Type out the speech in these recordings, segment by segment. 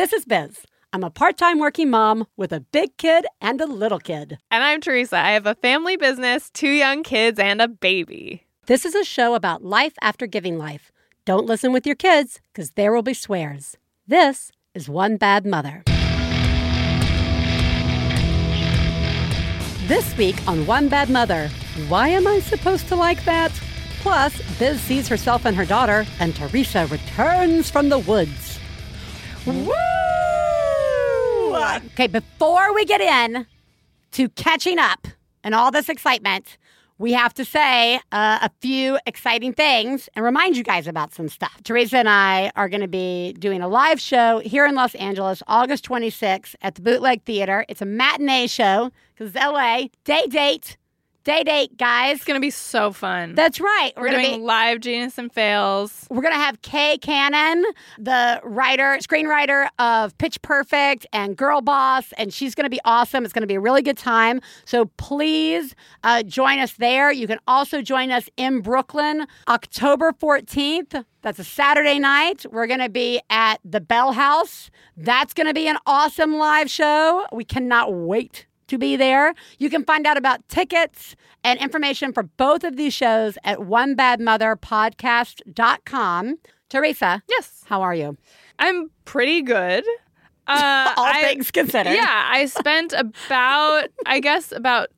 This is Biz. I'm a part time working mom with a big kid and a little kid. And I'm Theresa. I have a family business, two young kids, and a baby. This is a show about life after giving life. Don't listen with your kids, because there will be swears. This is One Bad Mother. This week on One Bad Mother, why am I supposed to like that? Plus, Biz sees herself and her daughter, and Theresa returns from the woods. Woo! Okay, before we get in to catching up and all this excitement, we have to say uh, a few exciting things and remind you guys about some stuff. Theresa and I are going to be doing a live show here in Los Angeles, August 26th at the Bootleg Theater. It's a matinee show because it's LA. Day date. Day date, guys. It's going to be so fun. That's right. We're, gonna doing be- live Genius and Fails. we're going to have Kay Cannon, the writer, screenwriter of Pitch Perfect and Girl Boss, and she's going to be awesome. It's going to be a really good time. So please uh, join us there. You can also join us in Brooklyn October 14th. That's a Saturday night. We're going to be at the Bell House. That's going to be an awesome live show. We cannot wait to be there. You can find out about tickets and information for both of these shows at onebadmotherpodcast.com. Theresa, Yes. how are you? I'm pretty good. Uh, All I- things considered. Yeah, I spent about, I guess, about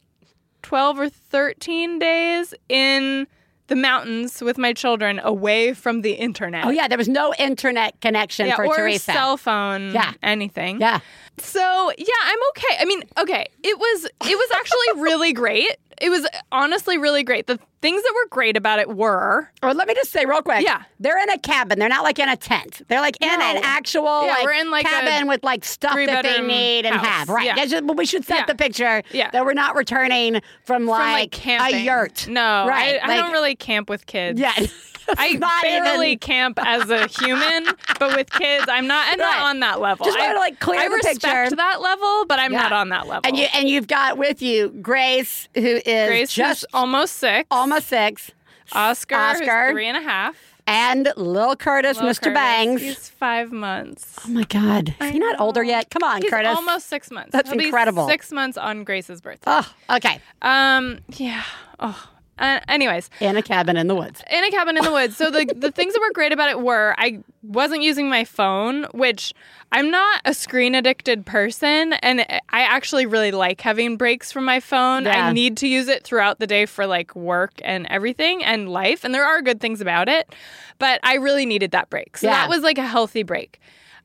12 or 13 days in the mountains with my children away from the internet. Oh, yeah, there was no internet connection Yeah, for or Theresa. cell phone, Yeah. anything. yeah. So yeah, I'm okay. I mean, okay, it was it was actually really great. It was honestly really great. The things that were great about it were Or let me just say real quick. Yeah. They're in a cabin. They're not like in a tent. They're like in No. an actual Yeah, like, we're in, like, a cabin with like stuff that they need and house. have. Right. Yeah. Just- but we should set Yeah. the picture Yeah. that we're not returning from like, from like a yurt. No, Right. I, I like- don't really camp with kids. Yeah. I barely even- camp as a human, but with kids, I'm not. I'm Right. not on that level. Just I, wanna, like, clear I the respect picture. that level, but I'm Yeah. not on that level. And you and you've got with you Grace, who is Grace just almost six. almost six, Oscar, Oscar. three and a half. and Lil Curtis, Little Mr. Curtis, Bangs. He's five months. oh my God, is he not older yet? Come on, He's Curtis. almost six months. That's He'll be incredible. six months on Grace's birthday. Oh, okay. Um. Yeah. Oh. Uh, anyways, In a cabin in the woods. in a cabin in the woods. So the the things that were great about it were I wasn't using my phone, which I'm not a screen addicted person, and I actually really like having breaks from my phone. Yeah. I need to use it throughout the day for like work and everything and life, and there are good things about it, but I really needed that break. So Yeah. that was like a healthy break.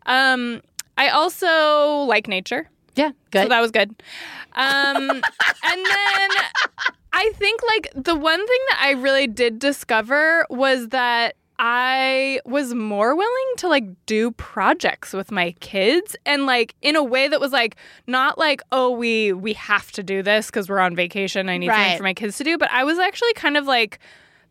Um, I also like nature. Yeah, good. So that was good. Um, and then I think like the one thing that I really did discover was that I was more willing to like do projects with my kids and like in a way that was like not like oh we we have to do this because we're on vacation I need Right. something for my kids to do but I was actually kind of like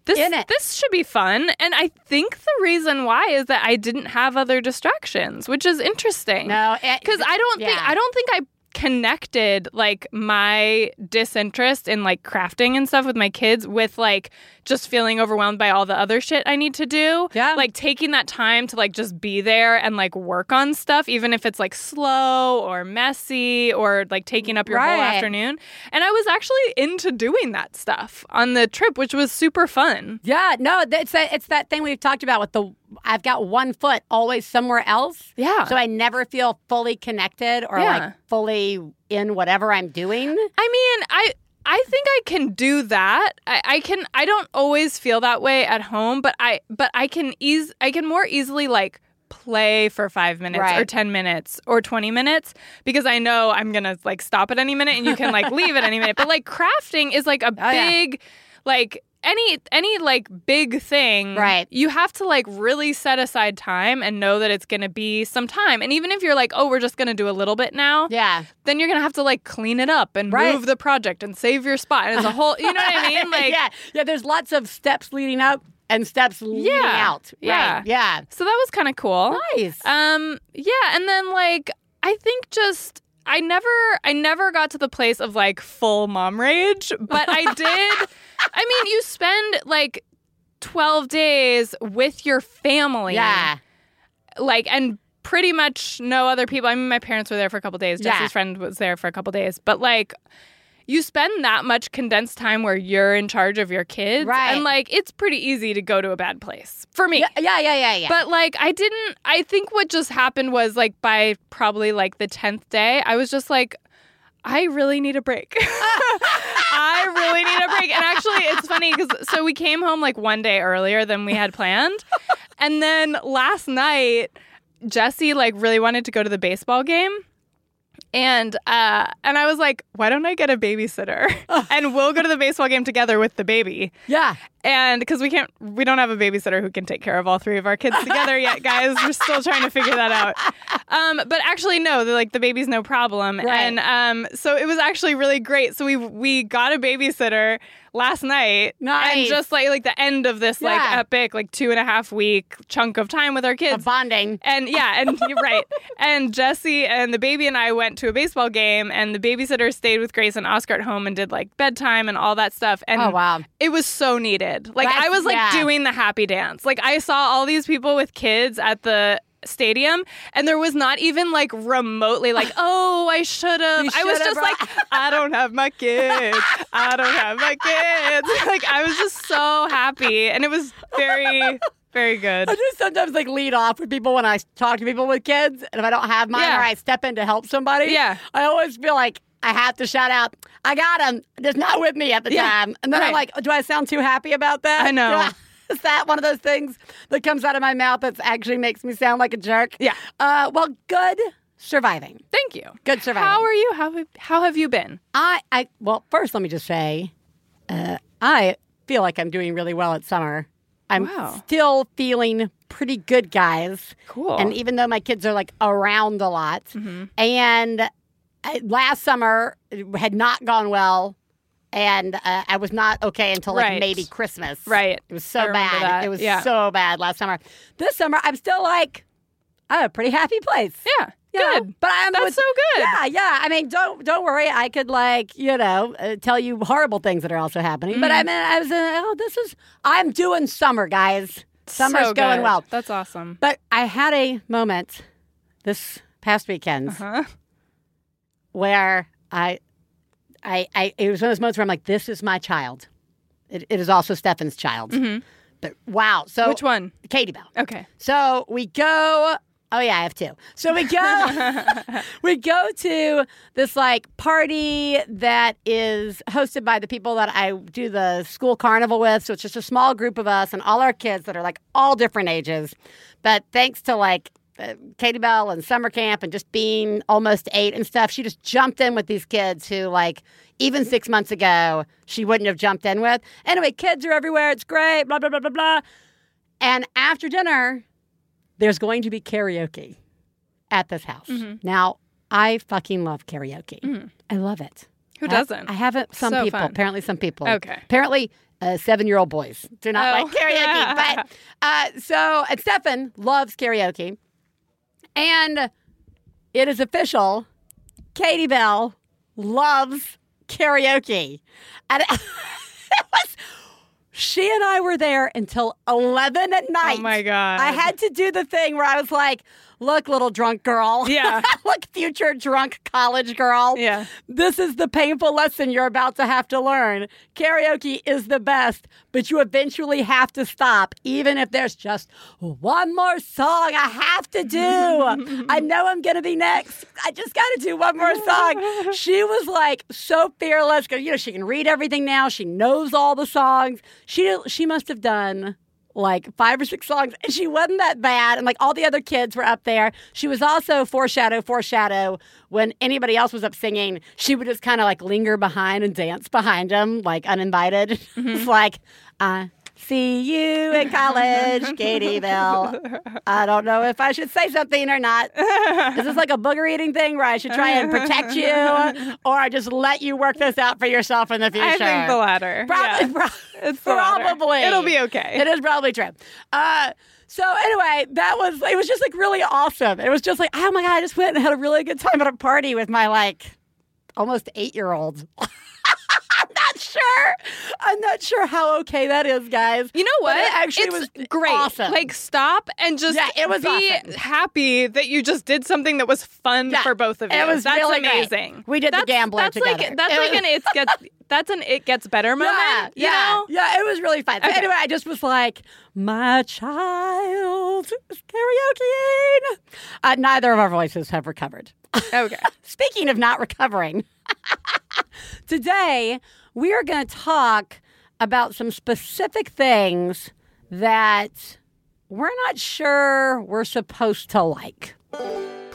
this this should be fun and I think the reason why is that I didn't have other distractions which is interesting no, because I don't think. I don't think I connected like my disinterest in like crafting and stuff with my kids with like just feeling overwhelmed by all the other shit I need to do. Yeah. Like taking that time to like just be there and like work on stuff, even if it's like slow or messy or like taking up your whole afternoon. And I was actually into doing that stuff on the trip, which was super fun. Yeah, no, it's that it's that thing we've talked about with the I've got one foot always somewhere else. Yeah. So I never feel fully connected or Yeah. like fully in whatever I'm doing. I mean, I I think I can do that. I, I can. I don't always feel that way at home, but I but I can ease. I can more easily like play for five minutes or 10 minutes or 20 minutes because I know I'm gonna like stop at any minute and you can like leave at any minute. But like crafting is like a Oh, yeah. big like any any like big thing Right. you have to like really set aside time and know that it's gonna be some time and even if you're like oh we're just gonna do a little bit now Yeah. then you're gonna have to like clean it up and Right. move the project and save your spot. And it's a whole, you know what I mean? Like, yeah, yeah. There's lots of steps leading up and steps leading Yeah, out. yeah. Right. Yeah. so that was kind of cool. Nice. Um, yeah, and then like I think just I never I never got to the place of like full mom rage, but I did. I mean, you spend like twelve days with your family, yeah. like and pretty much no other people. I mean, my parents were there for a couple days. Yeah. Jesse's friend was there for a couple days, but like. You spend that much condensed time where you're in charge of your kids. Right. And like it's pretty easy to go to a bad place. For me. Yeah, yeah, yeah, yeah, yeah. But like I didn't I think what just happened was like by probably like the 10th day, I was just like I really need a break. I really need a break. And actually it's funny cuz so we came home like one day earlier than we had planned. And then last night Jesse like really wanted to go to the baseball game. And uh and I was like, why don't I get a babysitter? and we'll go to the baseball game together with the baby. yeah. And because we can't, we don't have a babysitter who can take care of all three of our kids together yet, guys. We're still trying to figure that out. Um, but actually, no, the, like the baby's no problem. Right. And um, so it was actually really great. So we we got a babysitter last night, and just like like the end of this like epic like two and a half week chunk of time with our A kids. bonding. And yeah, and you're right. And Jesse and the baby and I went to a baseball game, and the babysitter stayed with Grace and Oscar at home and did like bedtime and all that stuff. And Oh, wow. it was so needed. Like That's- I was like yeah. doing the happy dance. Like I saw all these people with kids at the stadium and there was not even like remotely like oh I should have I was just brought- like I don't have my kids I don't have my kids like I was just so happy and it was very very good I just sometimes like lead off with people when I talk to people with kids, and if I don't have mine Yeah. or I step in to help somebody, Yeah. I always feel like I have to shout out, "I got him!" Just not with me at the Yeah. time, and then I'm Right. like, "Do I sound too happy about that?" I know. Is that one of those things that comes out of my mouth that actually makes me sound like a jerk? Yeah. Uh, well, good surviving. thank you Good surviving. how are you how have, how have you been I, I well, first let me just say, uh, I feel like I'm doing really well at summer. I'm Wow. still feeling pretty good, guys. Cool. And even though my kids are like around a lot, and uh, last summer had not gone well. And uh, I was not okay until like Right. maybe Christmas. Right. It was so bad. that. It was Yeah. so bad last summer. This summer, I'm still like, I'm a pretty happy place. yeah know, good but I'm That's with- so good. Yeah, yeah. I mean, don't don't worry. I could like you know uh, tell you horrible things that are also happening. But I Mm-hmm. mean, I was uh, oh, this is I'm doing summer, guys. Summer's So going well. that's awesome But I had a moment this past weekend huh where I, I, I, it was one of those moments where I'm like, this is my child. It, it is also Stefan's child. But wow. So Mm-hmm. which one Katy Belle. okay So we go. Oh yeah, I have two. So we go. we go to this like party that is hosted by the people that I do the school carnival with. So it's just a small group of us and all our kids that are like all different ages. But thanks to like Katy Belle and summer camp and just being almost eight and stuff, she just jumped in with these kids who like even six months ago she wouldn't have jumped in with. Anyway, kids are everywhere. It's great. Blah blah blah blah blah. And after dinner, there's going to be karaoke at this house. Mm-hmm. Now, I fucking love karaoke. I love it. who I- doesn't I haven't. Some So people. fun. Apparently, some people. Okay. Apparently, uh, seven-year-old boys do not Oh. like karaoke. but uh, so, and Stefan loves karaoke, and it is official. Katy Belle loves karaoke, and it was. She and I were there until eleven at oh night. Oh my god I had to do the thing where I was like, look, little drunk girl. Yeah. look, future drunk college girl. Yeah. This is the painful lesson you're about to have to learn. Karaoke is the best, but you eventually have to stop, even if there's just one more song I have to do. I know I'm going to be next. I just got to do one more song. She was like so fearless because, you know, she can read everything now. She knows all the songs. She, she must have done like five or six songs, and she wasn't that bad. And like all the other kids were up there. She was also foreshadow, foreshadow. When anybody else was up singing, she would just kind of like linger behind and dance behind them, like uninvited. it's mm-hmm. like, I see you in college, Katy Belle. I don't know if I should say something or not. Is this like a booger eating thing where I should try and protect you, or I just let you work this out for yourself in the future? I think the latter Probably, Yeah. pro- It's the latter. probably. It'll be okay. It is probably true. Uh, so anyway, that was it. Was just like really awesome. It was just like, oh my god, I just went and had a really good time at a party with my like almost eight year old. I'm not sure. I'm not sure how okay that is, guys. You know what? it actually it's was great. awesome. Like stop and just Yeah, it was be awesome. happy that you just did something that was fun Yeah, for both of you. it was that's really great. amazing. We did the that's, gambling that's together. Like, that's It like was- an it gets that's an it gets better moment. yeah, you yeah, know? yeah. It was really fun. Okay. anyway, I just was like, my child is karaokeing. Uh, neither of our voices have recovered. Okay. Speaking of not recovering, today we are going to talk about some specific things that we're not sure we're supposed to like.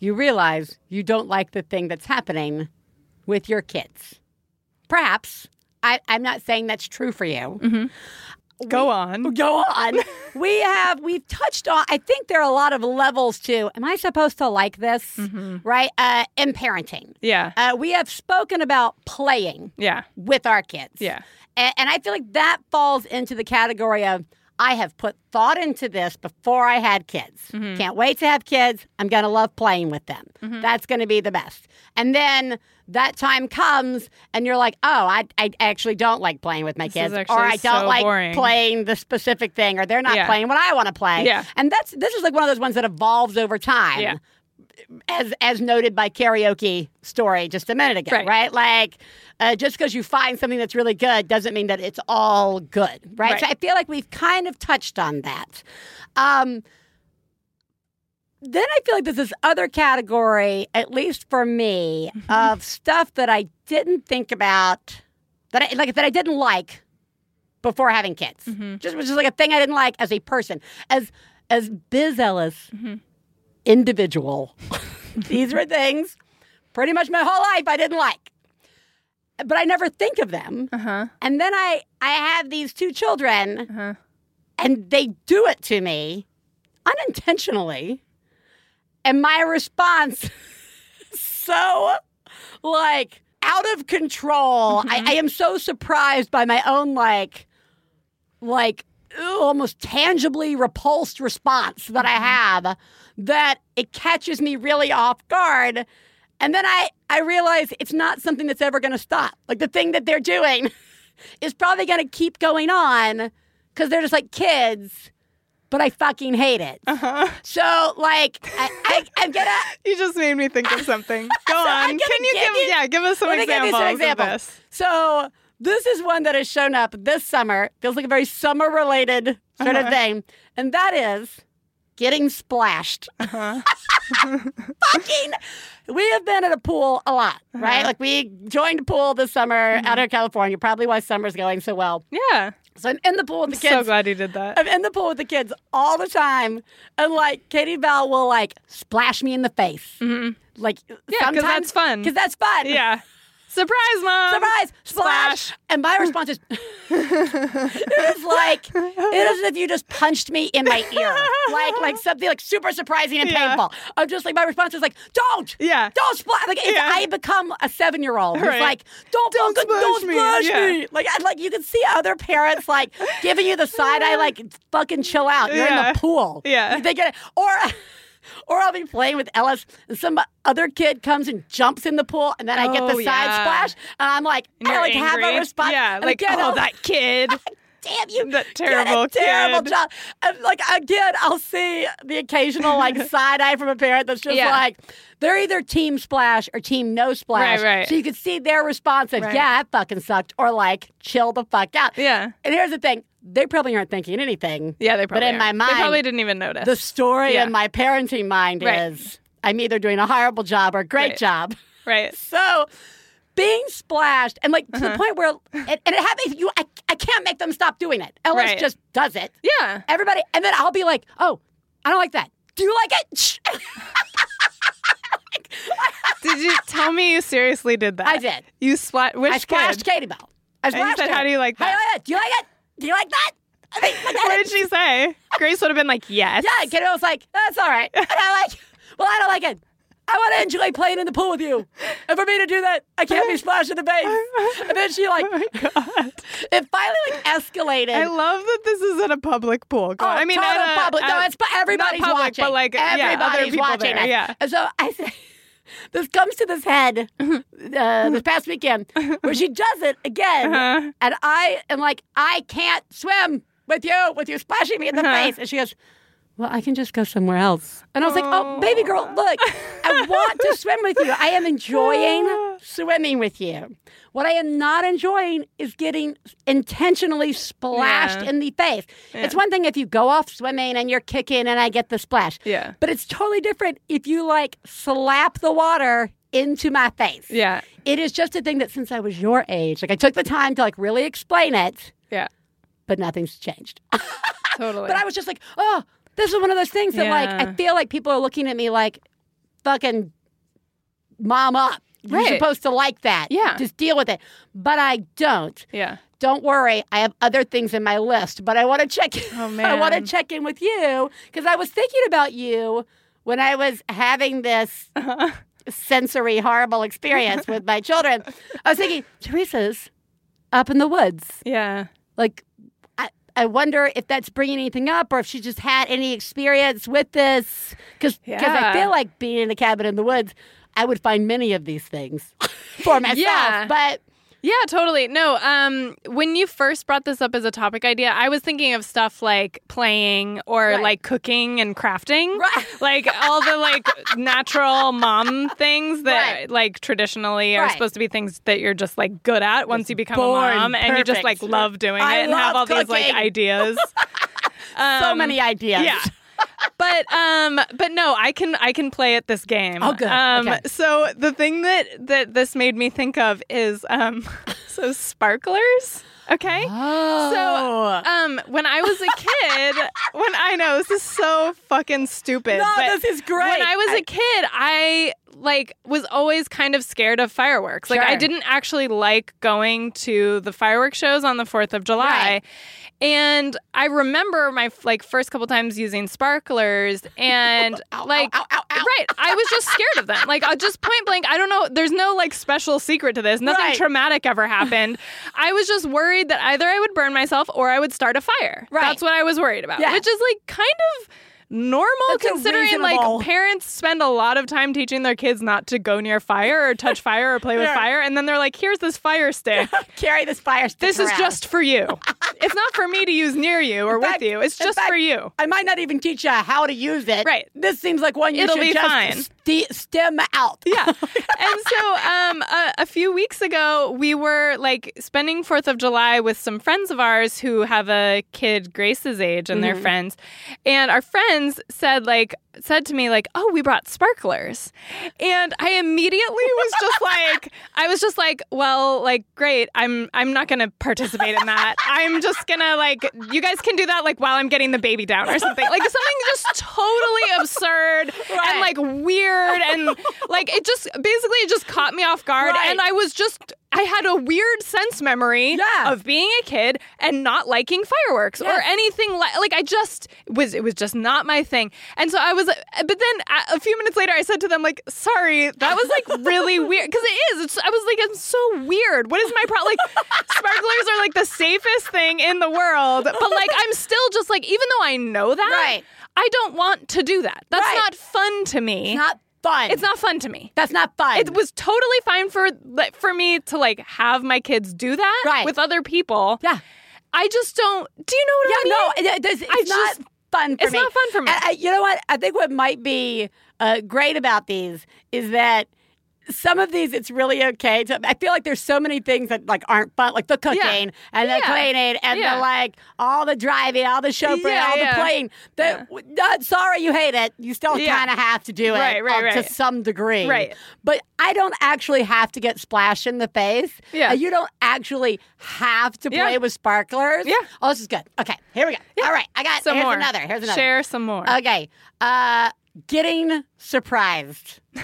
you realize you don't like the thing that's happening with your kids. Perhaps. I, I'm not saying that's true for you. Go on. Go on. we have we've touched on. I think there are a lot of levels to. Am I supposed to like this? Right. Uh, in parenting, Yeah. uh, we have spoken about playing Yeah. with our kids. Yeah. And, and I feel like that falls into the category of I have put thought into this before I had kids. Mm-hmm. Can't wait to have kids. I'm going to love playing with them. That's going to be the best. And then that time comes and you're like, oh, I, I actually don't like playing with my This kids. Or I don't so like boring. playing the specific thing or they're not Yeah. playing what I want to play. Yeah. And that's this is like one of those ones that evolves over time Yeah. As as noted by karaoke story just a minute ago, Right. right? Like, uh, just because you find something that's really good doesn't mean that it's all good, right? Right. So I feel like we've kind of touched on that. Um, then I feel like there's this other category, at least for me, Mm-hmm. of stuff that I didn't think about that I like that I didn't like before having kids. Mm-hmm. Just which is like a thing I didn't like as a person, as as Biz Ellis, Mm-hmm. Individual. These were things pretty much my whole life I didn't like, but I never think of them. Uh huh. And then I I have these two children, Uh-huh. and they do it to me unintentionally, and my response so like out of control. I, I am so surprised by my own like like ooh, almost tangibly repulsed response that I have that it catches me really off guard. And then I, I realize it's not something that's ever going to stop. Like the thing that they're doing is probably going to keep going on because they're just like kids, but I fucking hate it. Uh-huh. So, like, I, I, I'm going to. You just made me think of something. Go So on. Can you give you- yeah, give us some Let me give you examples some of examples. this. So this is one that has shown up this summer. Feels like a very summer related sort of Uh-huh. thing. And that is getting splashed. Uh-huh. Fucking we have been at a pool a lot, right? Uh-huh. Like we joined a pool this summer Mm-hmm. out of California, probably why summer's going so well. Yeah. So I'm in the pool with the kids. So glad you did that. I'm in the pool with the kids all the time. And like Katy Belle will like splash me in the face. Like Mm-hmm. Yeah, 'cause sometimes that's fun. Because that's fun. Yeah. Surprise, mom. Surprise! Splash! Splash. And my response is, it is like it is as if you just punched me in my ear, like like something like super surprising and Yeah. painful. I'm just like my response is like, don't, Yeah. don't splash. Like Yeah. I become a seven year old who's Right. like, don't, Don't fucking- splash don't me." splash Yeah. me. Like I, like you can see other parents like giving you the side eye, like fucking chill out. You're in the pool. Yeah. they get it or. Or I'll be playing with Ellis, and some other kid comes and jumps in the pool, and then I get the Oh, side yeah. splash, and I'm like, And I like have a response. Yeah, and like again, oh I'll- that kid. damn you, That terrible terrible kid. job. And like again, I'll see the occasional like side eye from a parent that's just Yeah. like they're either team splash or team no splash. Right, right. So you can see their response of Right. yeah, that fucking sucked, or like chill the fuck out. Yeah. And here's the thing: they probably aren't thinking anything. Yeah, they probably But in my aren't. mind, they probably didn't even notice. The story Yeah. in my parenting mind Right. is I'm either doing a horrible job or a great Right. job. right. So being splashed and like to Uh-huh. the point where and, and it happens you I, I can't make them stop doing it. Ellis Right. just does it. Yeah. Everybody and then I'll be like, "Oh, I don't like that. Do you like it?" Did you tell me you seriously did that? I did. You splat which I splashed kid? Katy Belle. I And you splashed said, her. "How do you like How do you that?" like it? Do you like it? Do you like that? I mean, look at What did she say? Grace would have been like, yes. Yeah, kiddo was like, that's all right. And I like, well, I don't like it. I want to enjoy playing in the pool with you. And for me to do that, I can't be splashed in the face. And then she like, Oh my God. it finally like escalated. I love that this is at a public pool. Oh. I mean, at a- public. no, it's everybody's not public, watching. but like, yeah, everybody's other people watching there, it. yeah. And so I say, this comes to this head uh, this past weekend where she does it again, Uh-huh. and I am like, I can't swim with you, with you splashing me in the Uh-huh. face, and she goes. Well, I can just go somewhere else. And I was like, oh, baby girl, look, I want to swim with you. I am enjoying swimming with you. What I am not enjoying is getting intentionally splashed Yeah. in the face. It's one thing if you go off swimming and you're kicking and I get the splash. Yeah. But it's totally different if you like slap the water into my face. Yeah. It is just a thing that since I was your age, like I took the time to like really explain it, Yeah. but nothing's changed. Totally. But I was just like, oh, this is one of those things that like I feel like people are looking at me like fucking mom up. You're Right. supposed to like that. Yeah. Just deal with it. But I don't. yeah. Don't worry, I have other things in my list, but I want to check Oh, man. I want to check in with you because I was thinking about you when I was having this sensory horrible experience with my children. I was thinking, Theresa's up in the woods. Yeah. Like, I, I wonder if that's bringing anything up or if she just had any experience with this. Because I feel like being in a cabin in the woods, I would find many of these things for myself. Yeah. But Yeah, totally. No, um, when you first brought this up as a topic idea, I was thinking of stuff like playing or Right. like cooking and crafting. Right. Like all the like natural mom things that Right. like traditionally are supposed to be things that you're just like good at once you become a mom and you just like love doing it I and have all these like cooking. ideas. so Um, many ideas. Yeah. But um but no, I can I can play at this game. Oh, good. Um Okay. so the thing that that this made me think of is um so sparklers, okay? Oh. so Um, when I was a kid, when I know this is so fucking stupid. No, but this is great. When I was I- a kid, I like was always kind of scared of fireworks. Like I didn't actually like going to the fireworks shows on the 4th of July. Right. And I remember my like first couple times using sparklers and Ow, like ow, ow, right, I was just scared of them. Like I just point blank, I don't know, there's no like special secret to this. Nothing Right. traumatic ever happened. I was just worried that either I would burn myself or I would start a fire. Right. That's what I was worried about. Yeah. Which is like kind of normal That's considering like parents spend a lot of time teaching their kids not to go near fire or touch fire or play with fire and then they're like here's this fire stick. Carry this fire stick this is just for you it's not for me to use near you or with you it's just fact, for you I might not even teach you how to use it. Right. This seems like one you It'll should be just fine. st- stem out. yeah. And so um, a, a few weeks ago, we were like spending 4th of July with some friends of ours who have a kid Grace's age and their friends. And our friends said, like, said to me, like, oh, we brought sparklers. And I immediately was just like, I was just like, well, like, great. I'm I'm not gonna participate in that. I'm just gonna like you guys can do that like while I'm getting the baby down or something. Like something just totally absurd Right. and like weird and like it just basically it just caught me off guard Right. and I was just I had a weird sense memory Yeah. of being a kid and not liking fireworks or anything like like I just was it was just not my thing. And so I was but then a- few minutes later I said to them like sorry that was like really weird cuz it is it's I was like it's so weird. What is my problem like sparklers are like the safest thing in the world but like I'm still just like even though I know that Right. I don't want to do that. That's Right. not fun to me. It's not fun. It's not fun to me. That's not fun. It was totally fine for for me to like have my kids do that Right. with other people. yeah. I just don't. Do you know what Yeah, I mean? Yeah, no, it, it's, it's I not just- fun for it's me. not fun for me. And I, you know what? I think what might be uh, great about these is that some of these it's really okay. To, I feel like there's so many things that like aren't fun, like the cooking and the Yeah. cleaning and Yeah. the like all the driving, all the chauffeuring, Yeah, all yeah. the playing. The, not, sorry you hate it. You still Yeah. kind of have to do it Right, right, uh, to some degree. Right. But I don't actually have to get splashed in the face. Yeah. Uh, you don't actually have to Yeah. play with sparklers. Yeah. Oh, this is good. Okay, here we go. All right, I got Some here's more. another. Here's another. Share some more. Okay. Uh getting surprised.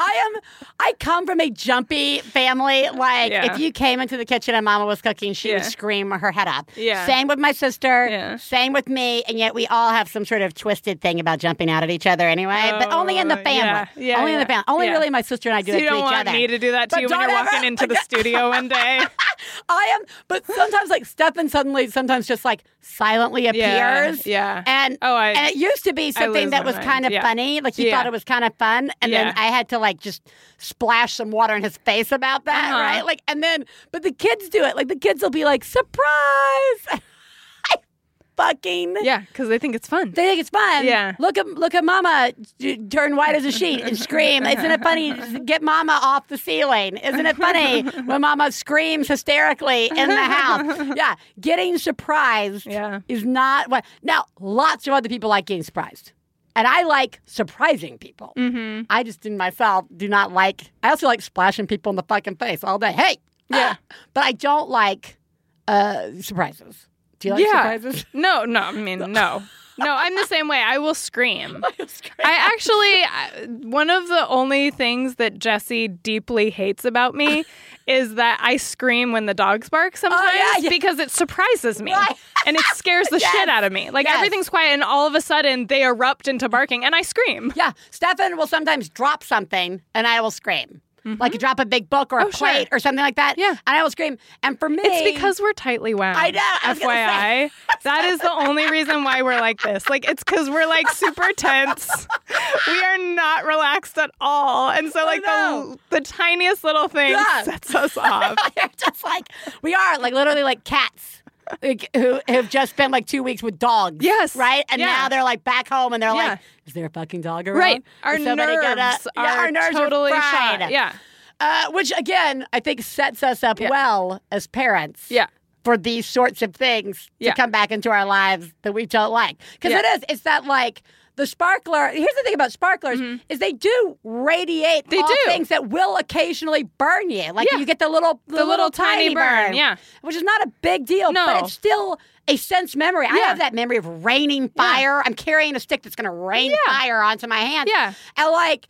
I am I come from a jumpy family. Like Yeah. if you came into the kitchen and Mama was cooking, she would scream her head up. Yeah. Same with my sister. Yeah. Same with me. And yet we all have some sort of twisted thing about jumping out at each other anyway. but oh, only in the Oh, family. yeah. Yeah, only in the family. Only Yeah. really my sister and I do So it you to don't each want other. me to do that to But you when you're don't walking ever- into the studio one day. I am, but sometimes like Stefan suddenly sometimes just like silently appears. yeah. And Oh, I- and it used to be something that was mind. kind of Yeah. funny. Like he Yeah. thought it was kind of fun, and then I had to like just splash some water in his face about that, Uh-huh. right? Like, and then but the kids do it. Like the kids will be like, "Surprise!" Fucking Yeah, because they think it's fun. They think it's fun. Yeah. Look at look at Mama d- turn white as a sheet and scream. Isn't it funny? Get Mama off the ceiling. Isn't it funny when Mama screams hysterically in the house? Yeah. Getting surprised Yeah. is not what. Now, lots of other people like getting surprised. And I like surprising people. Mm-hmm. I just in myself do not like. I also like splashing people in the fucking face all day. Hey, Yeah. Ah. but I don't like uh, surprises. Do you like yeah. surprises? No, no. I mean, no. No, I'm the same way. I will scream. I actually, I- one of the only things that Jesse deeply hates about me is that I scream when the dogs bark oh, sometimes Oh, yeah. because it surprises me Right. and it scares the Yes. shit out of me. Like Yes. everything's quiet and all of a sudden they erupt into barking and I scream. Yeah, Stefan will sometimes drop something and I will scream. Like drop a big book or a Oh, sure. plate or something like that. Yeah. And I will scream. And for me, It's because we're tightly wound. I know, I FYI. That is the only reason why we're like this. Like it's because we're like super tense. We are not relaxed at all. And so like the the tiniest little thing Yeah. sets us off. They're just like we are, like literally like cats. Like, who have just spent like two weeks with dogs. Yes. Right? And Yeah. now they're like back home and they're Yeah. like, is there a fucking dog around? Right. Our nerves, gonna- are, yeah, our nerves totally are fried. shot. Yeah. Uh, which again, I think sets us up Yeah. well as parents. Yeah. for these sorts of things to come back into our lives that we don't like. Because Yeah. it is, it's that like the sparkler. Here's the thing about sparklers is they do radiate Mm-hmm. They do. things that will occasionally burn you. Like Yeah. you get the little the, little tiny burn, yeah. which is not a big deal, No. but it's still a sense memory. I have that memory of raining fire. I'm carrying a stick that's going to rain Yeah. fire onto my hand. Yeah. And like,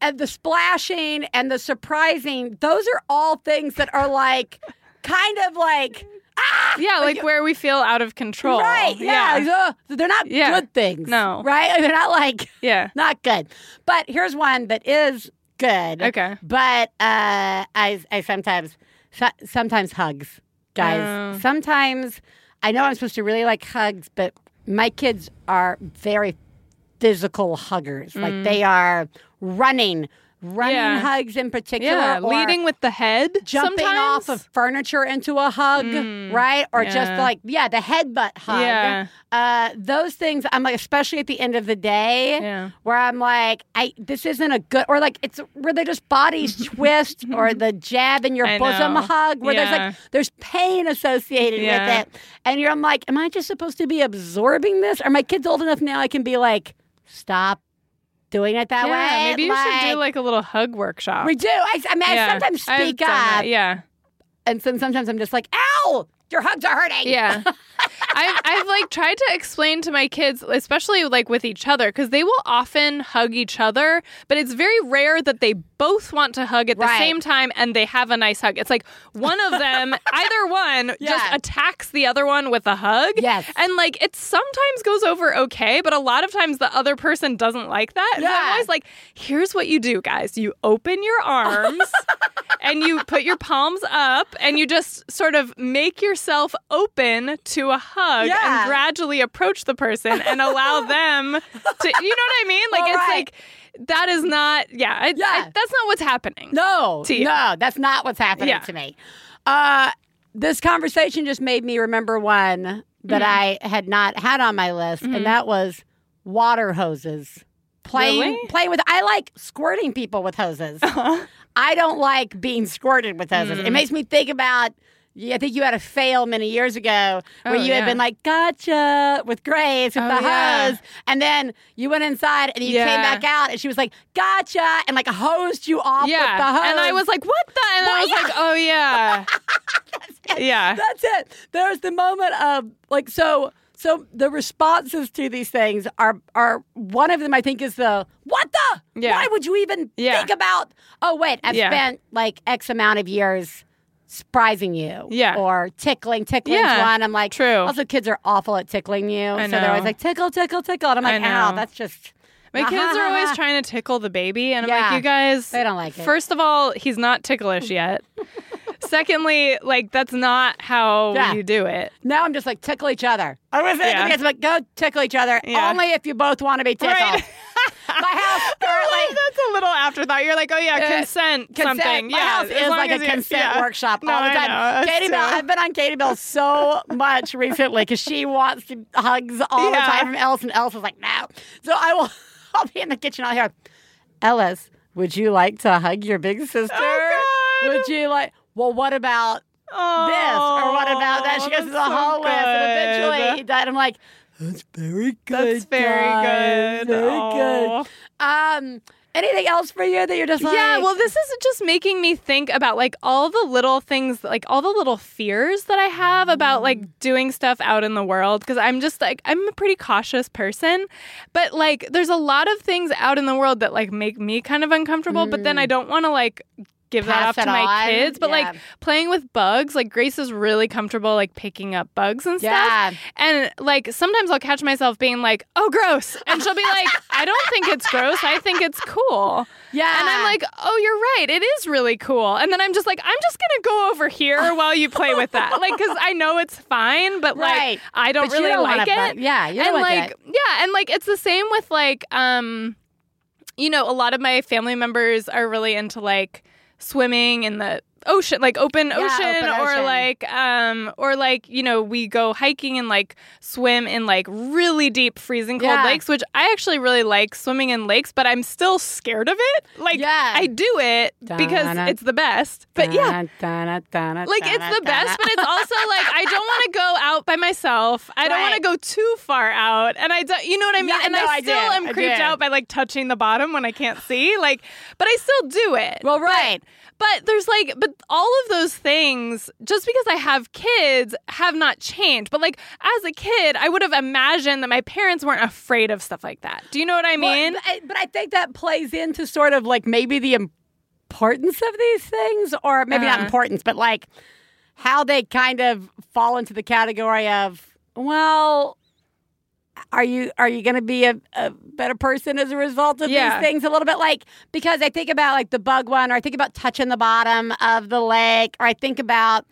and the splashing and the surprising, those are all things that are like, kind of like, ah! Yeah, like where we feel out of control. Right. Yeah. Yeah. They're not Yeah. good things. No. Right? They're not like, Yeah. not good. But here's one that is good. Okay. But uh, I, I sometimes, so, sometimes hugs, guys. Oh. Sometimes I know I'm supposed to really like hugs, but my kids are very physical huggers. Like they are running, running Mm. Yeah. hugs in particular. Yeah. Leading with the head. jumping off of furniture into a hug, right? Or just like, yeah, the headbutt hug. Yeah. Uh, those things, I'm like, especially at the end of the day, Yeah. where I'm like, I this isn't a good, or like it's where they just bodies twist, or the jab in your I bosom know. hug, where there's like there's pain associated Yeah. with it, and you're I'm like, am I just supposed to be absorbing this? Are my kids old enough now? I can be like, stop doing it that Yeah, way. maybe you should do like a little hug workshop. we do. I, I mean, I Yeah. sometimes I've speak up that, Yeah. and then sometimes I'm just like, "Ow, your hugs are hurting." Yeah. I've, I've like tried to explain to my kids, especially like with each other, because they will often hug each other, but it's very rare that they both want to hug at the Right. same time and they have a nice hug. It's like one of them, either one, just attacks the other one with a hug. Yes. And like it sometimes goes over okay, but a lot of times the other person doesn't like that. So Yeah. I'm always like, here's what you do, guys. You open your arms and you put your palms up and you just sort of make yourself open to a hug Yeah. and gradually approach the person and allow them to you know what I mean? Like All it's right. like that is not yeah, I, Yeah. I- that's not what's happening. No, no, that's not what's happening Yeah. to me. Uh, this conversation just made me remember one that Mm-hmm. I had not had on my list, and that was water hoses. Playing, Really? playing with. I like squirting people with hoses. Uh-huh. I don't like being squirted with hoses. Mm. It makes me think about. Yeah, I think you had a fail many years ago where Oh, you had been like, "Gotcha" with Grace with Oh, the yeah. hose, and then you went inside and you came back out, and she was like, "Gotcha," and like hosed you off Yeah. with the hose. And I was like, what the? And Well, I was yeah. like, oh yeah. yeah. That's it. There's the moment of like so So the responses to these things are are one of them. I think is the what the Yeah. why would you even Yeah. think about? Oh wait, I've Yeah. spent like X amount of years surprising you, Yeah. or tickling. Tickling's Yeah. one. I'm like, True. Also, kids are awful at tickling you, I so they're always like tickle, tickle, tickle, and I'm like, ow, know. that's just. My kids are ha, always ha. trying to tickle the baby, and I'm Yeah. like, you guys, They don't like it. First of all, he's not ticklish yet. Secondly, like that's not how Yeah. you do it. Now I'm just like tickle each other. Oh, I was Yeah. yeah. like go tickle each other. Yeah. Only if you both want to be tickled. Right. My house currently. that's a little afterthought. You're like, oh yeah, Uh, consent, Consent. something. My yeah, house is like a consent yeah. workshop No, all the time. Katy Belle. I've been on Katy Belle so much recently because she wants to hugs all the Yeah. time from Ellis, and Ellis is like, no. So I will. I'll be in the kitchen. I'll hear, Ellis, would you like to hug your big sister? Oh. Would you like? Well, what about Oh, this or what about that? She goes to the so whole list, and eventually he died. I'm like, that's very good. That's very guys. good. Very good. Um, anything else for you that you're just like? Yeah, well, this is just making me think about like all the little things, like all the little fears that I have about Mm. like doing stuff out in the world. Because I'm just like, I'm a pretty cautious person. But like, there's a lot of things out in the world that like make me kind of uncomfortable. But then I don't want to like, Give that. Pass off to it my on. kids, but Yeah. like playing with bugs, like Grace is really comfortable like picking up bugs and stuff. Yeah. And like sometimes I'll catch myself being like, "Oh, gross," and she'll be like, "I don't think it's gross. I think it's cool." Yeah. And I'm like, oh, you're right. It is really cool. And then I'm just like, I'm just going to go over here while you play with that. Like, because I know it's fine, but like, I don't But really don't like it. bu- yeah, you and like, that. yeah. And like, it's the same with like, um, you know, a lot of my family members are really into like swimming in the ocean like open Yeah, ocean open or ocean. like um or like you know we go hiking and like swim in like really deep freezing cold Yeah. lakes which i actually really like swimming in lakes but i'm still scared of it like Yeah. i do it because it's the best but yeah like it's the best, but it's also like I don't want to go out by myself. I don't want to go too far out, and I don't, you know what I mean. And no, I I still did. am creeped out by like touching the bottom when I can't see. Like, but I still do it. Well, right. But there's like, but all of those things, just because I have kids, have not changed. But like, as a kid, I would have imagined that my parents weren't afraid of stuff like that. Do you know what I mean? Well, but I think that plays into sort of like maybe the importance of these things, or maybe not Uh-huh. importance, but like how they kind of fall into the category of, well, are you are you going to be a, a better person as a result of Yeah. these things? A little bit like because I think about like the bug one, or I think about touching the bottom of the lake, or I think about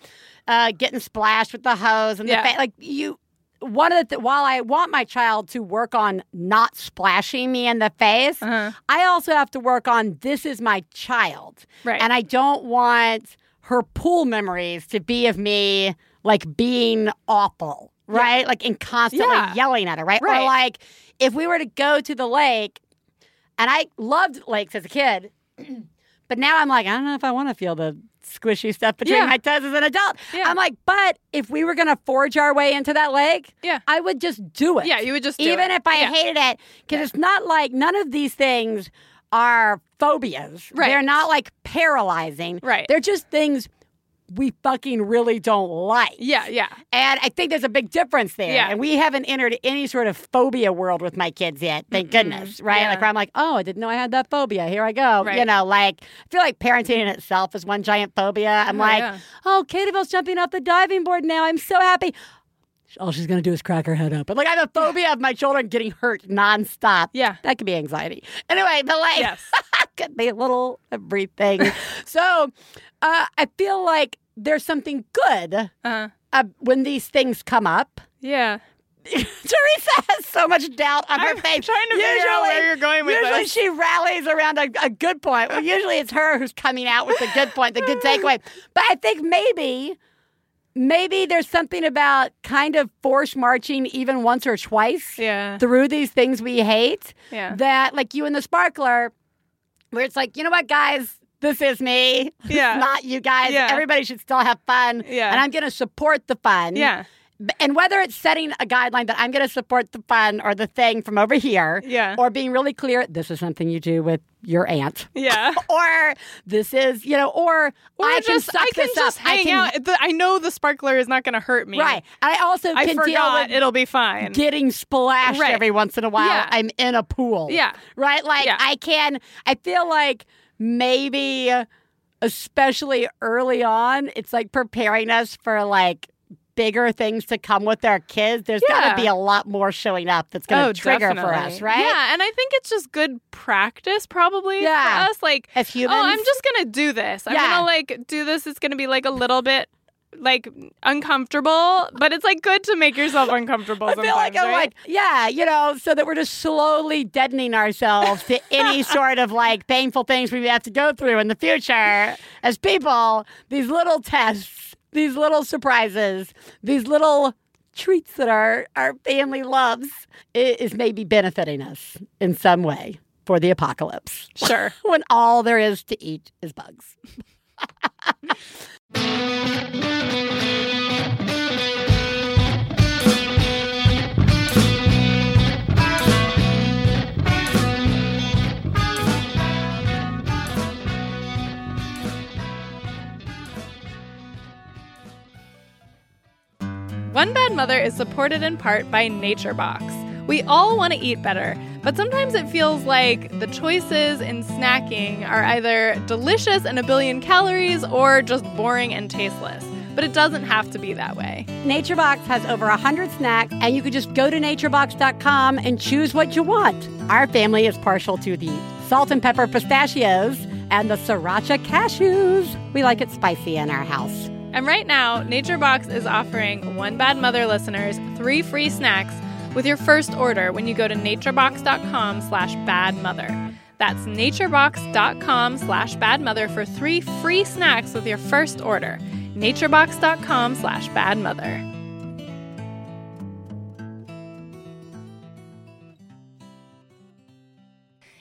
uh, getting splashed with the hose and Yeah. the fa- like you one of the th- while I want my child to work on not splashing me in the face, Uh-huh. I also have to work on this is my child, Right. And I don't want her pool memories to be of me like being awful, right? Like and constantly Yeah. yelling at her, right? Or Right. like if we were to go to the lake, and I loved lakes as a kid, but now I'm like I don't know if I want to feel the squishy stuff between Yeah. my toes as an adult. Yeah. I'm like, but if we were gonna forge our way into that lake, Yeah. I would just do it. Yeah, you would just do even it. if I Yeah. hated it, because it's not like none of these things are phobias. Right. They're not like paralyzing. Right. They're just things we fucking really don't like. Yeah, yeah. And I think there's a big difference there. Yeah. And we haven't entered any sort of phobia world with my kids yet, thank goodness. Right? Yeah. Like where I'm like, oh, I didn't know I had that phobia. Here I go. Right. You know, like I feel like parenting in itself is one giant phobia. I'm Oh, like, yeah. oh, Katy Belle's jumping off the diving board now. I'm so happy. All she's gonna do is crack her head up. But like I have a phobia of my children getting hurt nonstop. Yeah. That could be anxiety. Anyway, but like Yes. be a little everything. so uh, I feel like there's something good Uh, uh, when these things come up. yeah. Theresa has so much doubt on her I'm face. trying to figure out where you're going with usually this. she rallies around a, a good point. Well, usually it's her who's coming out with the good point, the good takeaway. But I think maybe, maybe there's something about kind of force marching even once or twice Yeah. through these things we hate. Yeah. That, like you and the sparkler, where it's like, you know what, guys? This is me. Yeah. not you guys. Yeah. Everybody should still have fun. Yeah. And I'm going to support the fun. Yeah. And whether it's setting a guideline that I'm going to support the fun or the thing from over here, Yeah. or being really clear, this is something you do with your aunt, Yeah. or this is, you know, or, Or I can just suck I can this just up. I can- out. I know the sparkler is not going to hurt me. Right. I also I can deal forgot. with It'll be fine. getting splashed Right. every once in a while. Yeah. I'm in a pool. Yeah. Right? Like Yeah. I can I feel like maybe especially early on, it's like preparing us for like bigger things to come with our kids. There's Yeah. gotta be a lot more showing up that's gonna oh, trigger for us, right? Yeah, and I think it's just good practice, probably Yeah. for us. Like, As humans. oh, I'm just gonna do this. I'm Yeah. gonna like do this. It's gonna be like a little bit like uncomfortable, but it's like good to make yourself uncomfortable. I feel like I'm right? like, yeah, you know, so that we're just slowly deadening ourselves to any sort of like painful things we have to go through in the future as people. These little tests, these little surprises, these little treats that our our family loves is maybe benefiting us in some way for the apocalypse. Sure. when all there is to eat is bugs. One Bad Mother is supported in part by NatureBox. We all want to eat better, but sometimes it feels like the choices in snacking are either delicious and a billion calories or just boring and tasteless. But it doesn't have to be that way. NatureBox has over 100 snacks, and you could just go to naturebox.com and choose what you want. Our family is partial to the salt and pepper pistachios and the sriracha cashews. We like it spicy in our house. And right now, NatureBox is offering One Bad Mother listeners three free snacks with your first order when you go to naturebox.com slash badmother. That's naturebox.com slash badmother for three free snacks with your first order. naturebox.com slash badmother.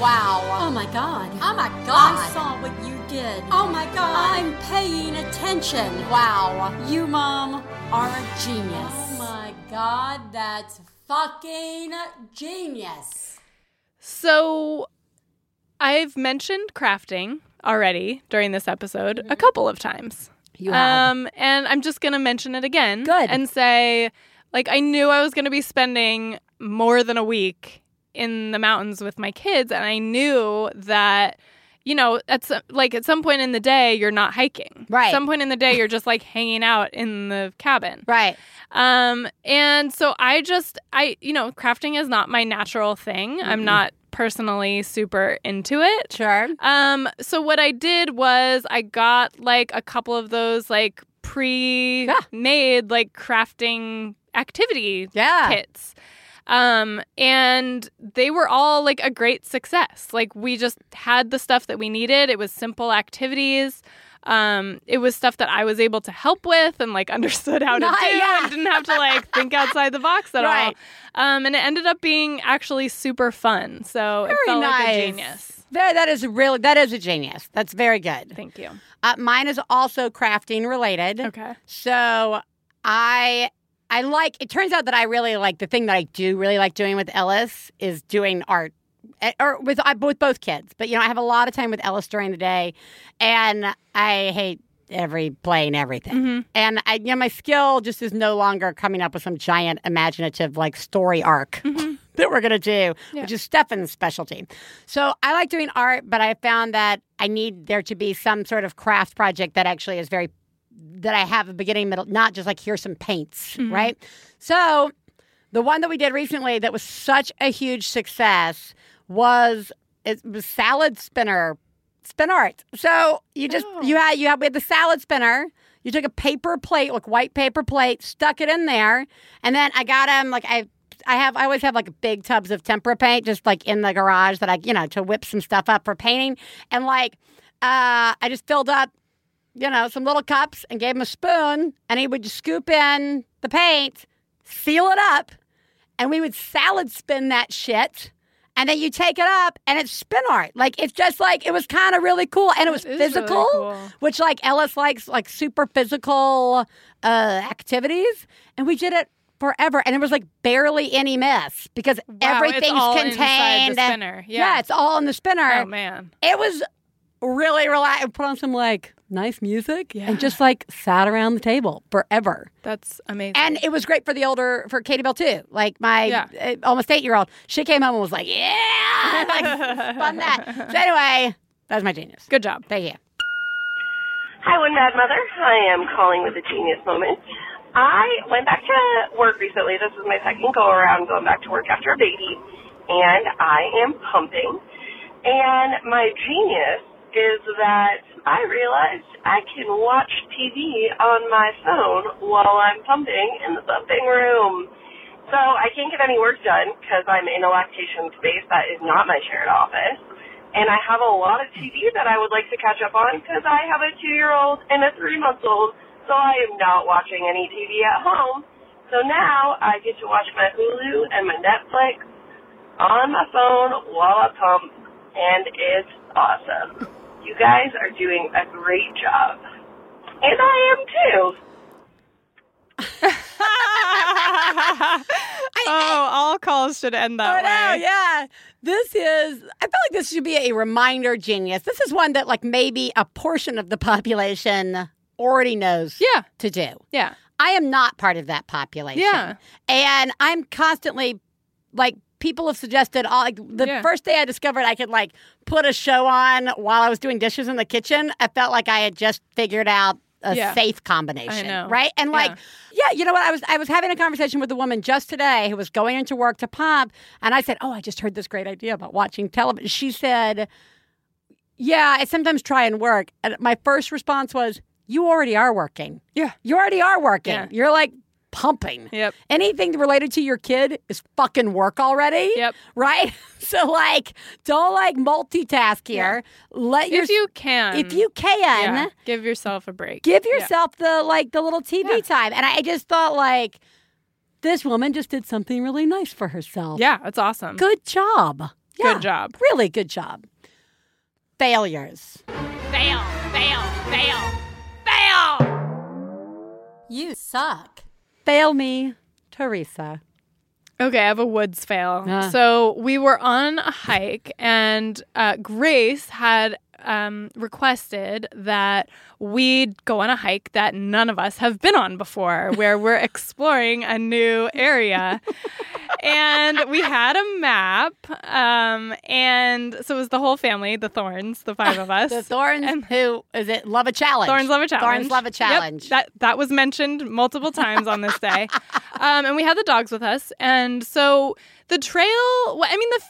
Wow. Oh my god. Oh my God. I saw what you did. Oh my god. I'm paying attention. Wow. You, Mom, are a genius. Oh my god, that's fucking genius. So, I've mentioned crafting already during this episode a couple of times. You have. Um, and I'm just gonna mention it again. Good. And say, like, I knew I was gonna be spending more than a week in the mountains with my kids, and I knew that. You know, at some, like at some point in the day, you're not hiking. Right. Some point in the day, you're just like hanging out in the cabin. right. Um, and so I just, I, you know, crafting is not my natural thing. I'm not personally super into it. Sure. Um, so what I did was I got like a couple of those like pre-made like crafting activity Yeah. kits. Um, and they were all like a great success. Like we just had the stuff that we needed. It was simple activities. Um, it was stuff that I was able to help with and like understood how to Nice, do yeah. and didn't have to like think outside the box at Right. all. Um, and it ended up being actually super fun. So it Very felt nice. like a genius. That, that is really that is a genius. That's very good. Thank you. Uh, mine is also crafting related. Okay. So I I like it turns out that I really like the thing that I do really like doing with Ellis is doing art Eh, or with I with both kids. But you know, I have a lot of time with Ellis during the day and I hate every playing everything. Mm-hmm. And I you know my skill just is no longer coming up with some giant imaginative like story arc. That we're gonna do, Yeah. which is Stefan's specialty. So I like doing art, but I found that I need there to be some sort of craft project that actually is very that I have a beginning, middle, not just like here's some paints, right? So the one that we did recently that was such a huge success was it was salad spinner spin art. So you just Oh. you had you had we had the salad spinner. You took a paper plate, like white paper plate, stuck it in there, and then I got him like I I have I always have like big tubs of tempera paint just like in the garage that I you know to whip some stuff up for painting, and like uh, I just filled up you know some little cups and gave him a spoon, and he would just scoop in the paint, seal it up, and we would salad spin that shit. And then you take it up and it's spin art. Like it's just like it was kind of really cool and it was It is really physical, cool. which like Ellis likes like super physical uh activities. And we did it forever and there was like barely any mess because Wow, everything's all inside the contained. spinner. Yeah. it's all in the spinner. Oh man. It was really relaxed. Put on some like nice music Yeah. and just like sat around the table forever. That's amazing. And it was great for the older for Katy Belle too. Like my Yeah. uh, almost eight year old, she came home and was like, "Yeah, like, spun that." So anyway, that was my genius. Good job. Thank you. Hi, One Bad Mother. I am calling with a genius moment. I went back to work recently. This is my second go around going back to work after a baby, and I am pumping. And my genius is that I realized I can watch TV on my phone while I'm pumping in the pumping room. So I can't get any work done because I'm in a lactation space that is not my shared office. And I have a lot of TV that I would like to catch up on because I have a two-year-old and a three-month-old, so I am not watching any TV at home. So now I get to watch my Hulu and my Netflix on my phone while I pump, and it's awesome. You guys are doing a great job. And I am too. oh, all calls should end that oh, I know, way. yeah. This is, I feel like this should be a reminder genius. This is one that, like, maybe a portion of the population already knows Yeah. to do. Yeah. I am not part of that population. Yeah. And I'm constantly, like, people have suggested, all, like, the Yeah. first day I discovered I could, like, put a show on while I was doing dishes in the kitchen, I felt like I had just figured out a Yeah. safe combination. Right? And, like, Yeah. yeah, you know what? I was I was having a conversation with a woman just today who was going into work to pump, and I said, "Oh, I just heard this great idea about watching television." She said, "Yeah, I sometimes try and work." And my first response was, "You already are working. Yeah. You already are working. Yeah. You're like pumping. Yep. Anything related to your kid is fucking work already. Yep. Right. So like, don't like multitask here. Let your If you can. if you can." yeah, give yourself a break. give Yeah. yourself the like the little TV Yeah. time. And I just thought like this woman just did something really nice for herself. Yeah, that's awesome. Good job. Yeah, Good job. Really good job. Failures. Fail, fail, fail, fail. You suck. Fail me, Theresa. Okay, I have a woods fail. Ah. So we were on a hike, and uh, Grace had um, requested that we go on a hike that none of us have been on before, where we're exploring a new area. And we had a map, um, and so it was the whole family, the Thornes, the five of us. The Thornes And- who is it love a challenge. Thornes love a challenge. Thornes love a Yep, challenge. that that was mentioned multiple times on this day, um, and we had the dogs with us, and so the trail. I mean the.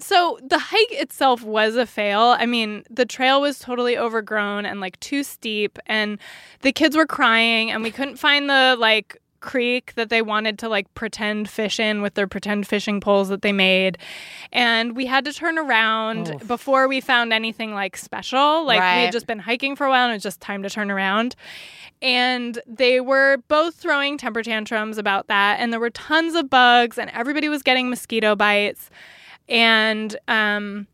So the hike itself was a fail. I mean, the trail was totally overgrown and like too steep, and the kids were crying, and we couldn't find the like creek that they wanted to like pretend fish in with their pretend fishing poles that they made. And we had to turn around Oof. before we found anything like special. Like we had just been hiking for a while and it was just time to turn around. And they were both throwing temper tantrums about that. And there were tons of bugs and everybody was getting mosquito bites. And um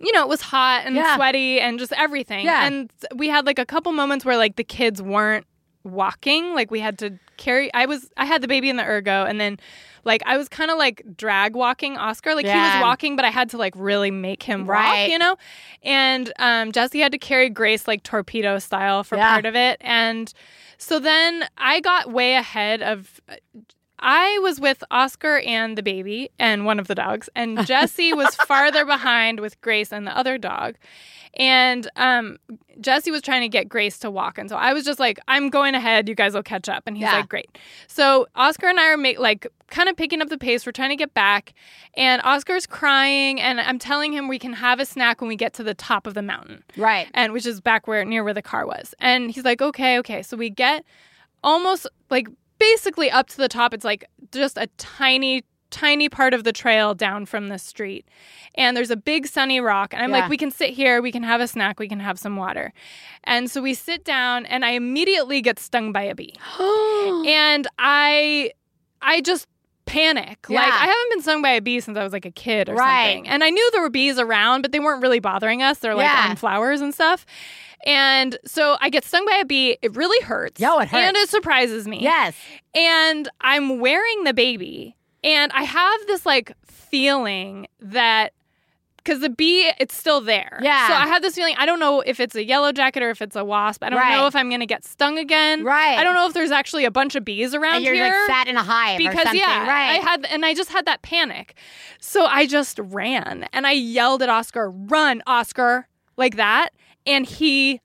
you know, it was hot and Yeah. sweaty and just everything. Yeah. And we had like a couple moments where like the kids weren't walking. Like we had to carry I was I had the baby in the ergo and then like I was kind of like drag walking Oscar. Like he was walking, but I had to like really make him Right. walk, you know? And um Jesse had to carry Grace like torpedo style for Yeah. part of it. And so then I got way ahead of I was with Oscar and the baby and one of the dogs, and Jesse was farther behind with Grace and the other dog. And um, Jesse was trying to get Grace to walk, and so I was just like, "I'm going ahead. You guys will catch up." And he's Yeah. like, "Great." So Oscar and I are make, like kind of picking up the pace. We're trying to get back, and Oscar's crying, and I'm telling him we can have a snack when we get to the top of the mountain right. and which is back where near where the car was. And he's like, okay, okay. So we get almost like basically up to the top. It's like just a tiny tiny part of the trail down from the street. And there's a big sunny rock. And I'm Yeah. like, we can sit here, we can have a snack, we can have some water. And so we sit down, and I immediately get stung by a bee. and I I just panic. Like I haven't been stung by a bee since I was like a kid or Right. something. And I knew there were bees around, but they weren't really bothering us. They're like Yeah. on flowers and stuff. And so I get stung by a bee. It really hurts. Yo, it hurts. And it surprises me. Yes. And I'm wearing the baby. And I have this like feeling that because the bee, it's still there. Yeah. So I have this feeling. I don't know if it's a yellow jacket or if it's a wasp. I don't Right. know if I'm going to get stung again. Right. I don't know if there's actually a bunch of bees around And you're here like sat in a hive or because something, yeah, right? I had and I just had that panic. So I just ran and I yelled at Oscar, "Run, Oscar!" like that, and he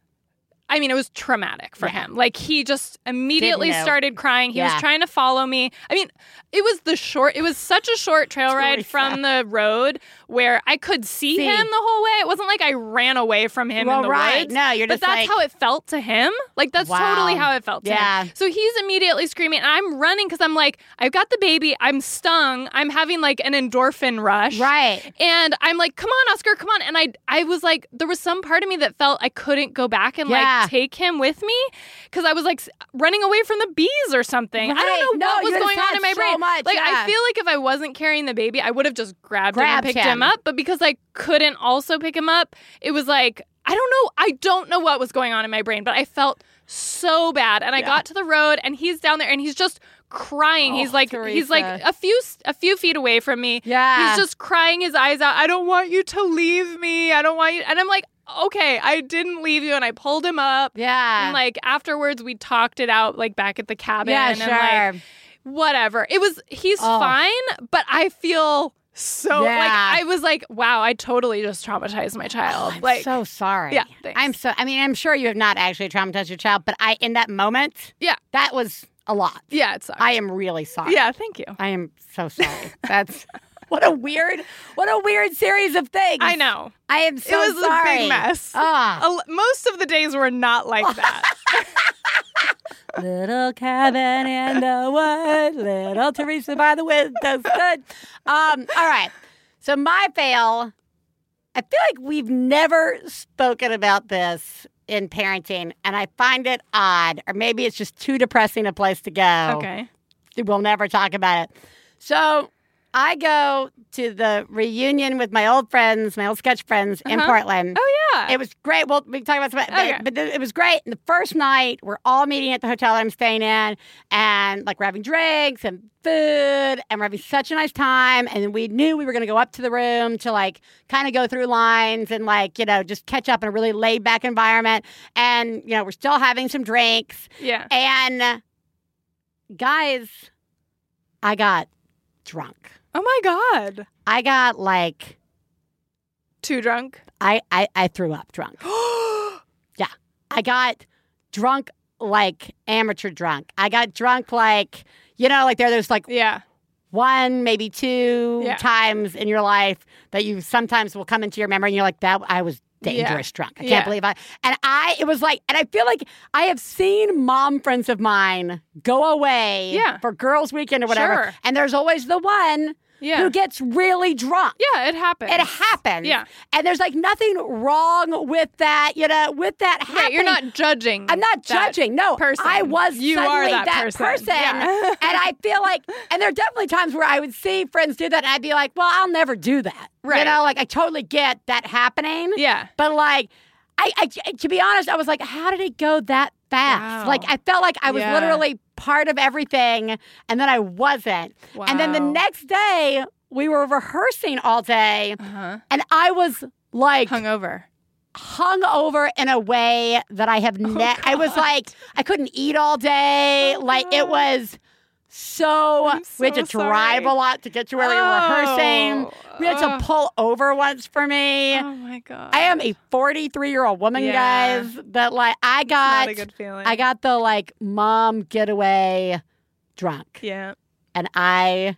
I mean, it was traumatic for Yeah. him. Like he just immediately started crying. He Yeah. was trying to follow me. I mean, it was the short. It was such a short trail ride from the road where I could see, See. him the whole way. It wasn't like I ran away from him well, in the right. woods. No, you're But just But that's like, how it felt to him. Like that's Wow. totally how it felt to Yeah. him. So he's immediately screaming. And I'm running because I'm like, I've got the baby. I'm stung. I'm having like an endorphin rush. right. And I'm like, come on, Oscar, come on. And I I was like, there was some part of me that felt I couldn't go back and Yeah. like take him with me because I was like running away from the bees or something. I don't know No, what was going on in my so brain. much, like yeah. I feel like if I wasn't carrying the baby, I would have just grabbed, him Grabbed and picked him him. up. But because I couldn't also pick him up, it was like I don't know. I don't know what was going on in my brain, but I felt so bad. And I got to the road, and he's down there, and he's just crying. Oh, he's Oh, like he's like a few a few feet away from me. Yeah. He's just crying his eyes out. I don't want you to leave me. I don't want you. And I'm like, okay, I didn't leave you. And I pulled him up. Yeah. And like afterwards, we talked it out like back at the cabin. yeah, and sure. like whatever. It was he's Oh. fine, but I feel so Yeah. like I was like, wow, I totally just traumatized my child. Oh, I'm like so sorry. Yeah, thanks. I'm so. I mean, I'm sure you have not actually traumatized your child, but I, in that moment, yeah, that was a lot. yeah, it. I am really sorry. yeah, thank you. I am so sorry. That's what a weird, what a weird series of things. I know. I am so it was sorry. a big mess. Ah. Most of the days were not like that. Little cabin in the wood, little Theresa by the window stood. Um, all right. So my fail, I feel like we've never spoken about this in parenting, and I find it odd, or maybe it's just too depressing a place to go. okay. We'll never talk about it. So I go to the reunion with my old friends, my old sketch friends in Uh-huh. Portland. Oh yeah. It was great. Well, we can talk about some, but it was great. And the first night, we're all meeting at the hotel I'm staying in, and like we're having drinks and food, and we're having such a nice time. And we knew we were going to go up to the room to like kind of go through lines and like you know just catch up in a really laid back environment. And you know we're still having some drinks, yeah. and guys, I got drunk. Oh my god. I got like Too drunk. I I, I threw up drunk. Yeah. I got drunk like amateur drunk. I got drunk like, you know, like there there's like yeah. one, maybe two Yeah. times in your life that you sometimes will come into your memory and you're like, that I was dangerous drunk. I can't Yeah. believe I and I it was like and I feel like I have seen mom friends of mine go away Yeah. for girls weekend or whatever. Sure. And there's always the one Yeah. who gets really drunk. yeah, it happens. It happens. Yeah. And there's like nothing wrong with that, you know, with that happening. Right, you're not judging. I'm not that judging. No, person. I was You are suddenly that person. Yeah. and I feel like, and there are definitely times where I would see friends do that, and I'd be like, "Well, I'll never do that." Right. You know, like I totally get that happening. Yeah. But like, I, I to be honest, I was like, "How did it go that fast?" Wow. Like I felt like I was Yeah. literally part of everything, and then I wasn't. And then the next day, we were rehearsing all day, Uh-huh. and I was like Hungover. hung over in a way that I have ne- I was like I couldn't eat all day. Oh, like it was so, I'm we had to drive sorry. a lot to get to where we were rehearsing. We had Oh. to pull over once for me. Oh my god. I am a 43 year old woman, Yeah. guys. But like I got not a good feeling. I got the like mom getaway drunk. Yeah. And I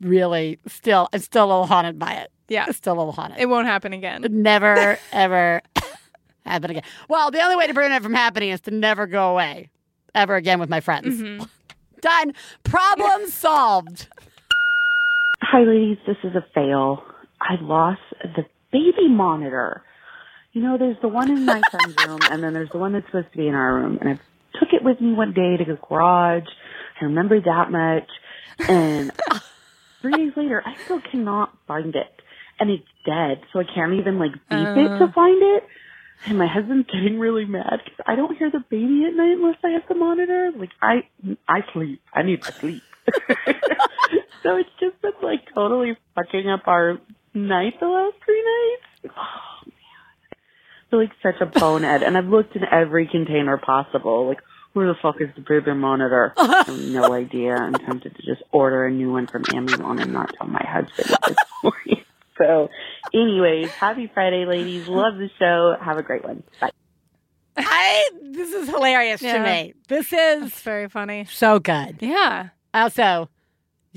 really still I'm still a little haunted by it. Yeah. Still a little haunted. It won't happen again. never ever happen again. Well, the only way to prevent it from happening is to never go away ever again with my friends. Mhm. Done. Problem solved. Hi, ladies. This is a fail. I lost the baby monitor. You know, there's the one in my son's room, and then there's the one that's supposed to be in our room. And I took it with me one day to the garage. I remember that much. And three days later, I still cannot find it. And it's dead, so I can't even, like, beep it to uh. find it. And my husband's getting really mad because I don't hear the baby at night unless I have the monitor. Like, I, I sleep. I need to sleep. so it's just been, like, totally fucking up our night the last three nights. Oh, man. Feel like such a bonehead. and I've looked in every container possible. Like, where the fuck is the baby monitor? I have no idea. I'm tempted to just order a new one from Amazon and not tell my husband at this point. So, anyways, happy Friday, ladies. Love the show. Have a great one. Bye. I this is hilarious to me. This is It's very funny. so good. Yeah. Also,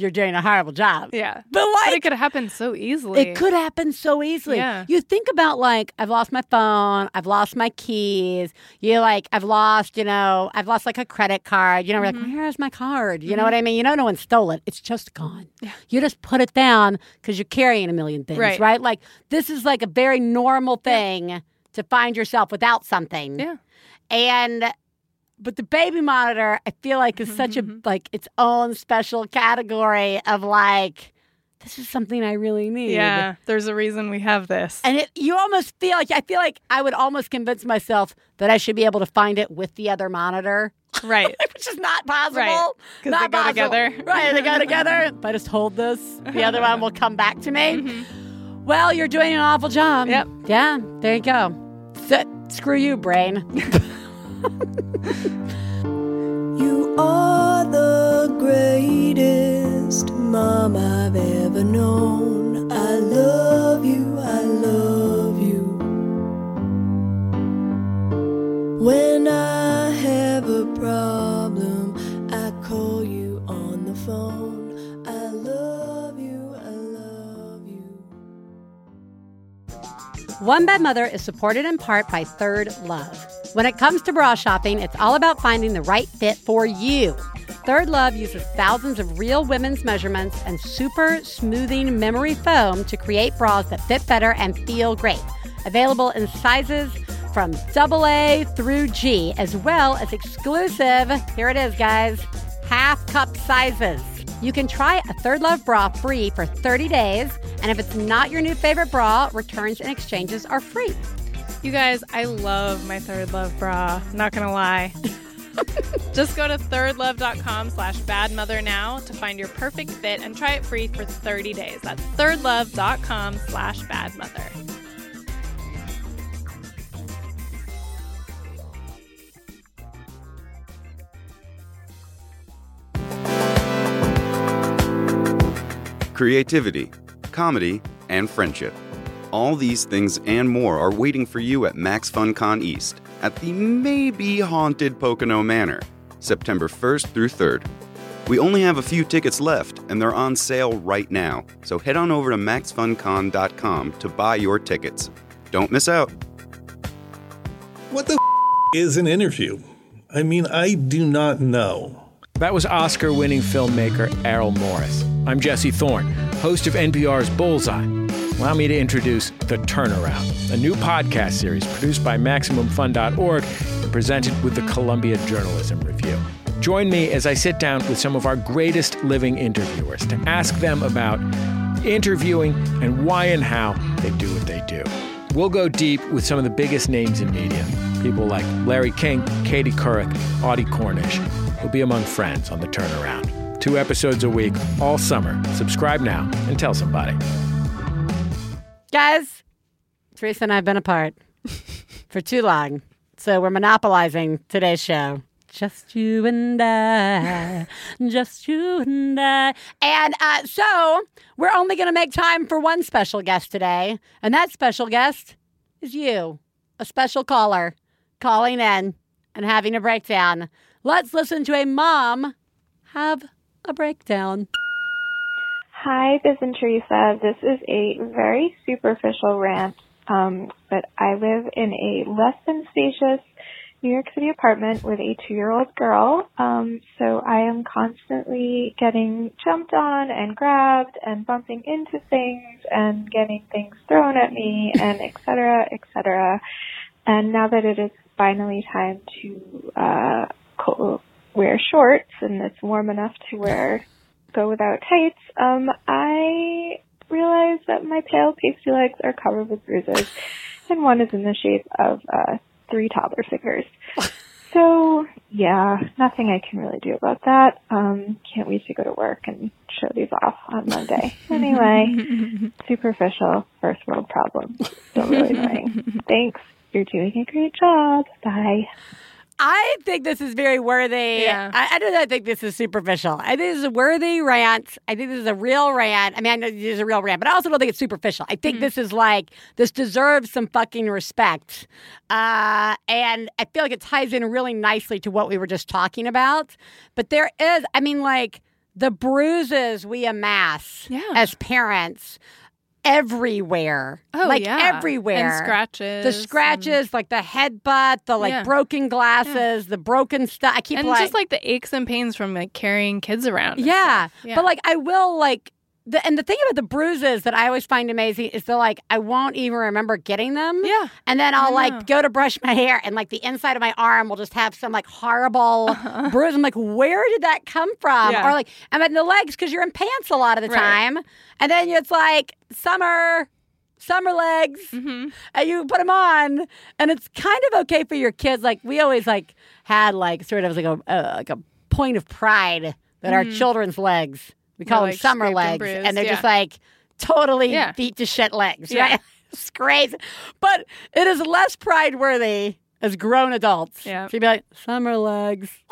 you're doing a horrible job. Yeah. But But it could happen so easily. It could happen so easily. Yeah. You think about like I've lost my phone, I've lost my keys. You like I've lost, you know, I've lost like a credit card. You know, we're Mm-hmm. like, where's my card? You know what I mean? You know, no one stole it. It's just gone. Yeah. You just put it down because you're carrying a million things, Right. right? Like this is like a very normal thing to find yourself without something. Yeah. And but the baby monitor, I feel like is such a mm-hmm. like its own special category of like this is something I really need. Yeah. There's a reason we have this. And it, you almost feel like I feel like I would almost convince myself that I should be able to find it with the other monitor, right. which is not possible. Right. Not they go possible. together. Right, they go together. If I just hold this, the other one will come back to me. Mm-hmm. Well, you're doing an awful job. Yep. Yeah, there you go. S- screw you, brain. You are the greatest mom I've ever known. I love you, I love you. When I have a problem, I call you on the phone. I love you, I love you. One Bad Mother is supported in part by Third Love. When it comes to bra shopping, it's all about finding the right fit for you. Third Love uses thousands of real women's measurements and super smoothing memory foam to create bras that fit better and feel great. Available in sizes from AA through G, as well as exclusive, here it is, guys, half cup sizes. You can try a Third Love bra free for 30 days, and if it's not your new favorite bra, returns and exchanges are free. You guys, I love my Third Love bra. Not gonna lie. Just go to thirdlove.com slash badmother now to find your perfect fit and try it free for 30 days. That's thirdlove.com slash badmother. creativity, comedy, and friendship. All these things and more are waiting for you at Max FunCon East at the maybe haunted Pocono Manor, September 1st through 3rd. We only have a few tickets left, and they're on sale right now, so head on over to maxfuncon.com to buy your tickets. Don't miss out. What the f- is an interview? I mean, I do not know. That was Oscar winning filmmaker Errol Morris. I'm Jesse Thorne, host of NPR's Bullseye. Allow me to introduce The Turnaround, a new podcast series produced by MaximumFun.org and presented with the Columbia Journalism Review. Join me as I sit down with some of our greatest living interviewers to ask them about interviewing and why and how they do what they do. We'll go deep with some of the biggest names in media. People like Larry King, Katie Couric, Audie Cornish. You'll be among friends on the turnaround. Two episodes a week, all summer. Subscribe now and tell somebody. Guys, Theresa and I have been apart for too long. So we're monopolizing today's show. Just you and I, just you and I. And uh, so we're only going to make time for one special guest today. And that special guest is you, a special caller calling in and having a breakdown. Let's listen to a mom have a breakdown. Hi, this is Teresa. This is a very superficial rant, um, but I live in a less than spacious New York City apartment with a two year old girl. Um, so I am constantly getting jumped on and grabbed and bumping into things and getting things thrown at me and et cetera, et cetera. And now that it is finally time to uh, co- wear shorts and it's warm enough to wear go without tights, um, I realize that my pale pasty legs are covered with bruises, and one is in the shape of uh, three toddler fingers. So yeah, nothing I can really do about that. Um, can't wait to go to work and show these off on Monday. Anyway, superficial first world problem. Still really annoying. Thanks. You're doing a great job. Bye. I think this is very worthy. Yeah. I, I do not think this is superficial. I think this is a worthy rant. I think this is a real rant. I mean, I know this is a real rant, but I also don't think it's superficial. I think this is like, this deserves some fucking respect. Uh, and I feel like it ties in really nicely to what we were just talking about. But there is, I mean, like, the bruises we amass Yeah. as parents everywhere. Oh, like yeah. everywhere. And scratches. The scratches, like the headbutt, the like Yeah. broken glasses, the broken stuff. I keep and like, just like the aches and pains from like carrying kids around. yeah. yeah. But like I will like the and the thing about the bruises that I always find amazing is that like I won't even remember getting them. Yeah. And then I'll like go to brush my hair and like the inside of my arm will just have some like horrible bruise. I'm like, where did that come from? Yeah. Or like I'm in the legs because you're in pants a lot of the Right. time. And then it's like summer, summer legs Mm-hmm. and you put them on and it's kind of okay for your kids like we always like had like sort of like a uh, like a point of pride that our children's legs we call them like, summer and legs bruised, and they're yeah. just like totally Yeah. beat to shit legs Yeah. right it's crazy but it is less pride worthy as grown adults Yeah. you'd be like summer legs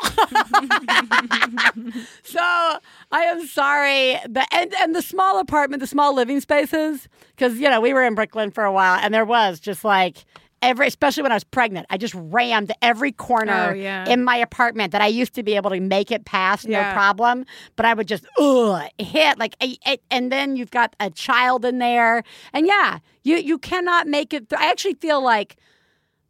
so I am sorry. The and, and the small apartment, the small living spaces, because you know we were in Brooklyn for a while, and there was just like every, especially when I was pregnant, I just rammed every corner Oh, yeah. in my apartment that I used to be able to make it past no problem, but I would just ugh hit like, I- I- and then you've got a child in there, and yeah, you you cannot make it. Th- I actually feel like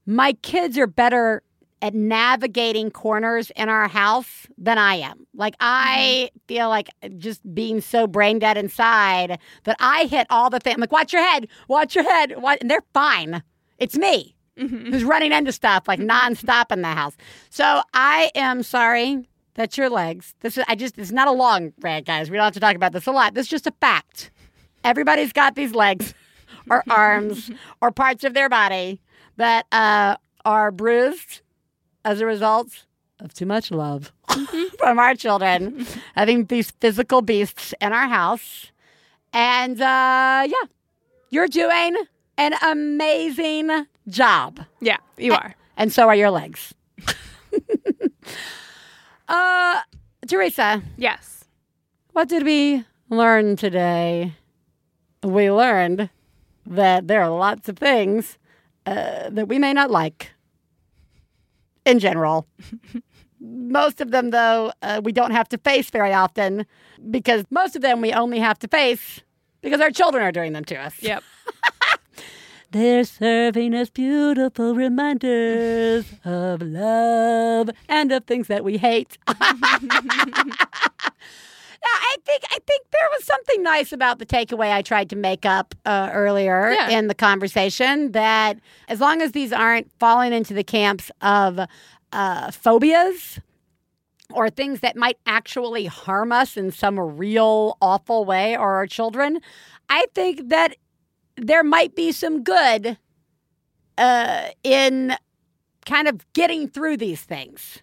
my kids are better at navigating corners in our house than I am. Like I mm-hmm. feel like just being so brain dead inside that I hit all the things. I'm like, watch your head, watch your head, watch, and they're fine. It's me who's running into stuff like nonstop in the house. So I am sorry. That's your legs. This is I just it's not a long rant, guys. We don't have to talk about this a lot. This is just a fact. Everybody's got these legs or arms or parts of their body that uh, are bruised as a result of too much love from our children having these physical beasts in our house. And uh, yeah, you're doing an amazing job. yeah, you are. And so are your legs. uh, Theresa, Yes. what did we learn today? We learned that there are lots of things uh, that we may not like in general. most of them, though, uh, we don't have to face very often because most of them we only have to face because our children are doing them to us. Yep. They're serving us beautiful reminders of love and of things that we hate. I think I think there was something nice about the takeaway I tried to make up uh, earlier Yeah. in the conversation. That as long as these aren't falling into the camps of uh, phobias or things that might actually harm us in some real awful way or our children, I think that there might be some good uh, in kind of getting through these things,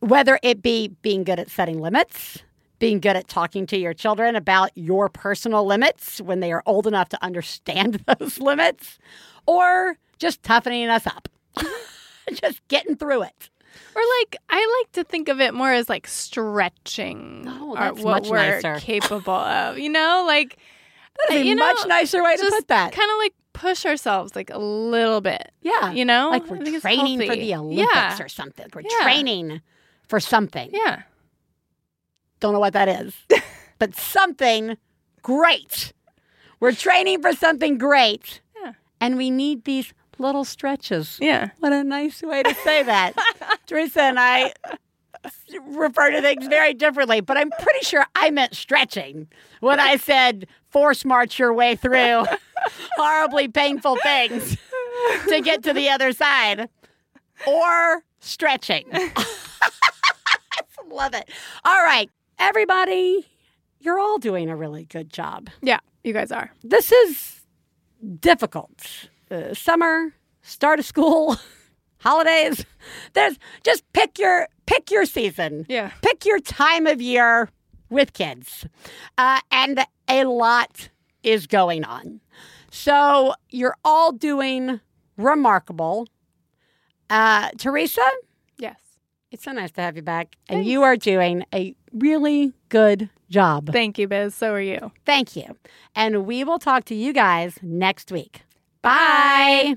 whether it be being good at setting limits, being good at talking to your children about your personal limits when they are old enough to understand those limits, or just toughening us up, just getting through it. Or like I like to think of it more as like stretching Oh, what we're nicer. capable of. You know, like That's a you know, much nicer way to put that. Kind of like push ourselves like a little bit. Yeah. You know, like we're training for the Olympics Yeah. or something. We're Yeah. training for something. Yeah. Don't know what that is, but something great. We're training for something great. Yeah. And we need these little stretches. Yeah. What a nice way to say that. Theresa and I refer to things very differently, but I'm pretty sure I meant stretching when I said force march your way through horribly painful things to get to the other side or stretching. Love it. All right, everybody, you're all doing a really good job. Yeah, you guys are. This is difficult. Uh, summer, start of school, holidays. There's just pick your pick your season. Yeah. Pick your time of year with kids, uh, and a lot is going on. So you're all doing remarkable. Uh, Theresa, Yes. it's so nice to have you back, and you are doing a really good job. Thank you, Biz. So are you. Thank you. And we will talk to you guys next week. Bye.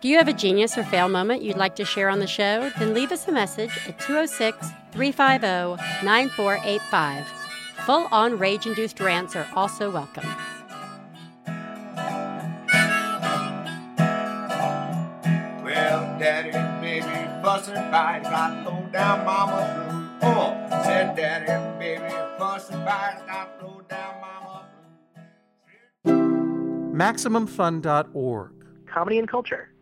Do you have a genius or fail moment you'd like to share on the show? Then leave us a message at 206 350 9485. Full on rage induced rants are also welcome. Well, daddy and baby fussing fight. Got low down mama blues. Oh, said daddy and baby fussing fight. Got low down mama MaximumFun.org. Comedy and culture.